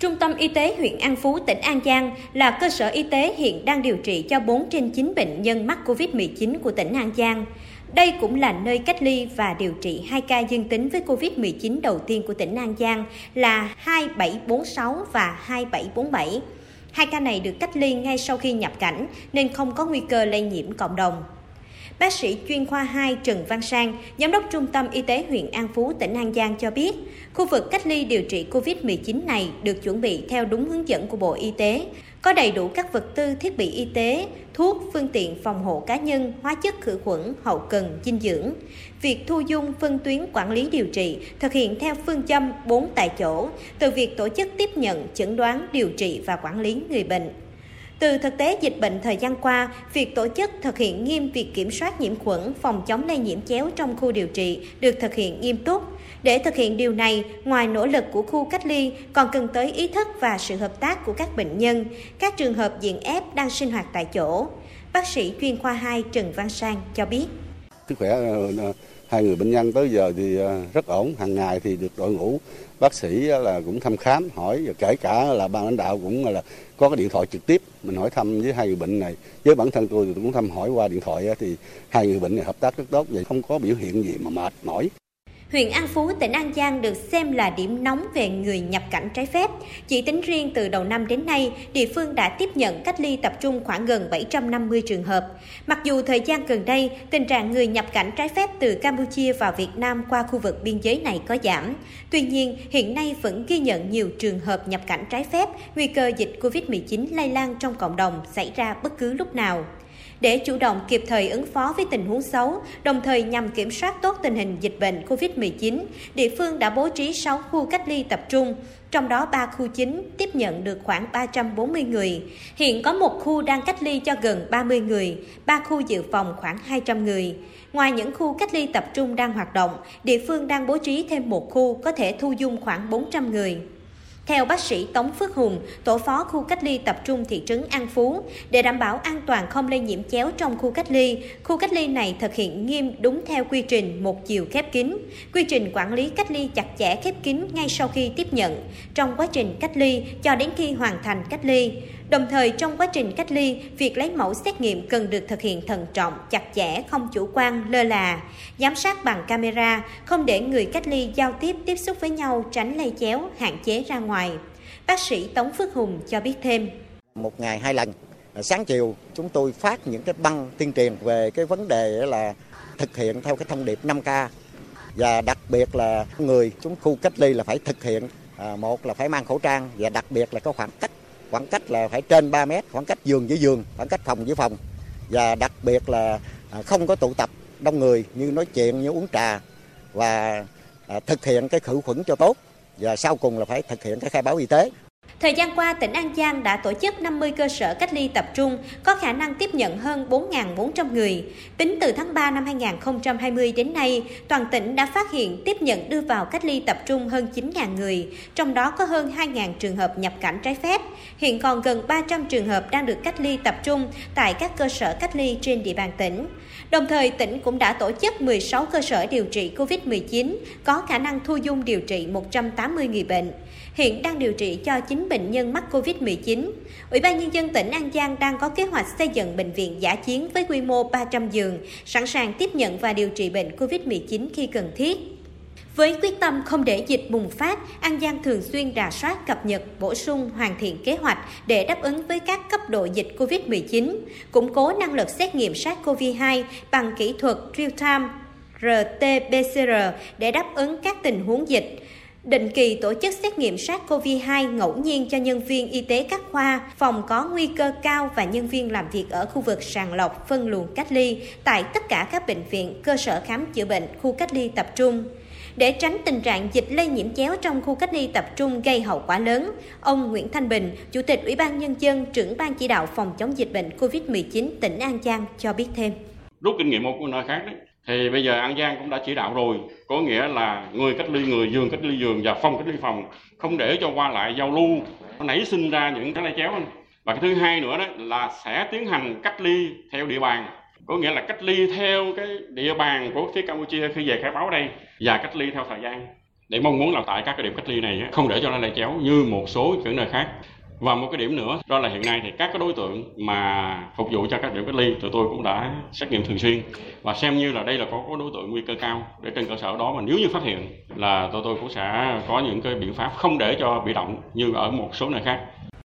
Trung tâm Y tế huyện An Phú, tỉnh An Giang là cơ sở y tế hiện đang điều trị cho 4 trên 9 bệnh nhân mắc COVID-19 của tỉnh An Giang. Đây cũng là nơi cách ly và điều trị 2 ca dương tính với COVID-19 đầu tiên của tỉnh An Giang là 2746 và 2747. Hai ca này được cách ly ngay sau khi nhập cảnh nên không có nguy cơ lây nhiễm cộng đồng. Bác sĩ chuyên khoa 2 Trần Văn Sang, Giám đốc Trung tâm Y tế huyện An Phú, tỉnh An Giang cho biết, khu vực cách ly điều trị COVID-19 này được chuẩn bị theo đúng hướng dẫn của Bộ Y tế, có đầy đủ các vật tư thiết bị y tế, thuốc, phương tiện phòng hộ cá nhân, hóa chất khử khuẩn, hậu cần, dinh dưỡng. Việc thu dung phân tuyến quản lý điều trị thực hiện theo phương châm 4 tại chỗ, từ việc tổ chức tiếp nhận, chẩn đoán, điều trị và quản lý người bệnh. Từ thực tế dịch bệnh thời gian qua, việc tổ chức thực hiện nghiêm việc kiểm soát nhiễm khuẩn, phòng chống lây nhiễm chéo trong khu điều trị được thực hiện nghiêm túc. Để thực hiện điều này, ngoài nỗ lực của khu cách ly, còn cần tới ý thức và sự hợp tác của các bệnh nhân, các trường hợp diện ép đang sinh hoạt tại chỗ. Bác sĩ chuyên khoa 2 Trần Văn Sang cho biết. Sức khỏe ờ, ờ, hai người bệnh nhân tới giờ thì ờ, rất ổn, hàng ngày thì được đội ngũ bác sĩ là cũng thăm khám hỏi và kể cả là ban lãnh đạo cũng là có cái điện thoại trực tiếp mình hỏi thăm với hai người bệnh này. Với bản thân tôi thì cũng thăm hỏi qua điện thoại thì hai người bệnh này hợp tác rất tốt vậy không có biểu hiện gì mà mệt mỏi. Huyện An Phú, tỉnh An Giang được xem là điểm nóng về người nhập cảnh trái phép. Chỉ tính riêng từ đầu năm đến nay, địa phương đã tiếp nhận cách ly tập trung khoảng gần 750 trường hợp. Mặc dù thời gian gần đây, tình trạng người nhập cảnh trái phép từ Campuchia vào Việt Nam qua khu vực biên giới này có giảm. Tuy nhiên, hiện nay vẫn ghi nhận nhiều trường hợp nhập cảnh trái phép, nguy cơ dịch COVID-19 lây lan trong cộng đồng xảy ra bất cứ lúc nào để chủ động kịp thời ứng phó với tình huống xấu, đồng thời nhằm kiểm soát tốt tình hình dịch bệnh COVID-19, địa phương đã bố trí 6 khu cách ly tập trung, trong đó 3 khu chính tiếp nhận được khoảng 340 người. Hiện có một khu đang cách ly cho gần 30 người, 3 khu dự phòng khoảng 200 người. Ngoài những khu cách ly tập trung đang hoạt động, địa phương đang bố trí thêm một khu có thể thu dung khoảng 400 người. Theo bác sĩ Tống Phước Hùng, tổ phó khu cách ly tập trung thị trấn An Phú, để đảm bảo an toàn không lây nhiễm chéo trong khu cách ly, khu cách ly này thực hiện nghiêm đúng theo quy trình một chiều khép kín. Quy trình quản lý cách ly chặt chẽ khép kín ngay sau khi tiếp nhận, trong quá trình cách ly cho đến khi hoàn thành cách ly. Đồng thời trong quá trình cách ly, việc lấy mẫu xét nghiệm cần được thực hiện thận trọng, chặt chẽ, không chủ quan, lơ là, giám sát bằng camera, không để người cách ly giao tiếp tiếp xúc với nhau tránh lây chéo, hạn chế ra ngoài. Bác sĩ Tống Phước Hùng cho biết thêm. Một ngày hai lần, sáng chiều chúng tôi phát những cái băng tuyên truyền về cái vấn đề là thực hiện theo cái thông điệp 5K và đặc biệt là người chúng khu cách ly là phải thực hiện à, một là phải mang khẩu trang và đặc biệt là có khoảng cách khoảng cách là phải trên 3 mét, khoảng cách giường với giường, khoảng cách phòng với phòng. Và đặc biệt là à, không có tụ tập đông người như nói chuyện, như uống trà và à, thực hiện cái khử khuẩn cho tốt. Và sau cùng là phải thực hiện cái khai báo y tế. Thời gian qua, tỉnh An Giang đã tổ chức 50 cơ sở cách ly tập trung có khả năng tiếp nhận hơn 4.400 người. Tính từ tháng 3 năm 2020 đến nay, toàn tỉnh đã phát hiện tiếp nhận đưa vào cách ly tập trung hơn 9.000 người, trong đó có hơn 2.000 trường hợp nhập cảnh trái phép. Hiện còn gần 300 trường hợp đang được cách ly tập trung tại các cơ sở cách ly trên địa bàn tỉnh. Đồng thời, tỉnh cũng đã tổ chức 16 cơ sở điều trị COVID-19 có khả năng thu dung điều trị 180 người bệnh hiện đang điều trị cho 9 bệnh nhân mắc COVID-19. Ủy ban Nhân dân tỉnh An Giang đang có kế hoạch xây dựng bệnh viện giả chiến với quy mô 300 giường, sẵn sàng tiếp nhận và điều trị bệnh COVID-19 khi cần thiết. Với quyết tâm không để dịch bùng phát, An Giang thường xuyên rà soát cập nhật, bổ sung, hoàn thiện kế hoạch để đáp ứng với các cấp độ dịch COVID-19, củng cố năng lực xét nghiệm SARS-CoV-2 bằng kỹ thuật real-time RT-PCR để đáp ứng các tình huống dịch, Định kỳ tổ chức xét nghiệm SARS-CoV-2 ngẫu nhiên cho nhân viên y tế các khoa, phòng có nguy cơ cao và nhân viên làm việc ở khu vực sàng lọc, phân luồng cách ly tại tất cả các bệnh viện, cơ sở khám chữa bệnh, khu cách ly tập trung. Để tránh tình trạng dịch lây nhiễm chéo trong khu cách ly tập trung gây hậu quả lớn, ông Nguyễn Thanh Bình, Chủ tịch Ủy ban Nhân dân, trưởng ban chỉ đạo phòng chống dịch bệnh COVID-19 tỉnh An Giang cho biết thêm. Rút kinh nghiệm một nơi khác đấy, thì bây giờ An Giang cũng đã chỉ đạo rồi. Có nghĩa là người cách ly người, giường cách ly giường và phòng cách ly phòng không để cho qua lại giao lưu. Nó nảy sinh ra những cái lây chéo. Và cái thứ hai nữa đó là sẽ tiến hành cách ly theo địa bàn. Có nghĩa là cách ly theo cái địa bàn của phía Campuchia khi về khai báo đây và cách ly theo thời gian. Để mong muốn là tại các cái điểm cách ly này không để cho nó lây chéo như một số những nơi khác và một cái điểm nữa đó là hiện nay thì các cái đối tượng mà phục vụ cho các điểm cách ly tụi tôi cũng đã xét nghiệm thường xuyên. Và xem như là đây là có, có đối tượng nguy cơ cao để trên cơ sở đó mà nếu như phát hiện là tụi tôi cũng sẽ có những cái biện pháp không để cho bị động như ở một số nơi khác.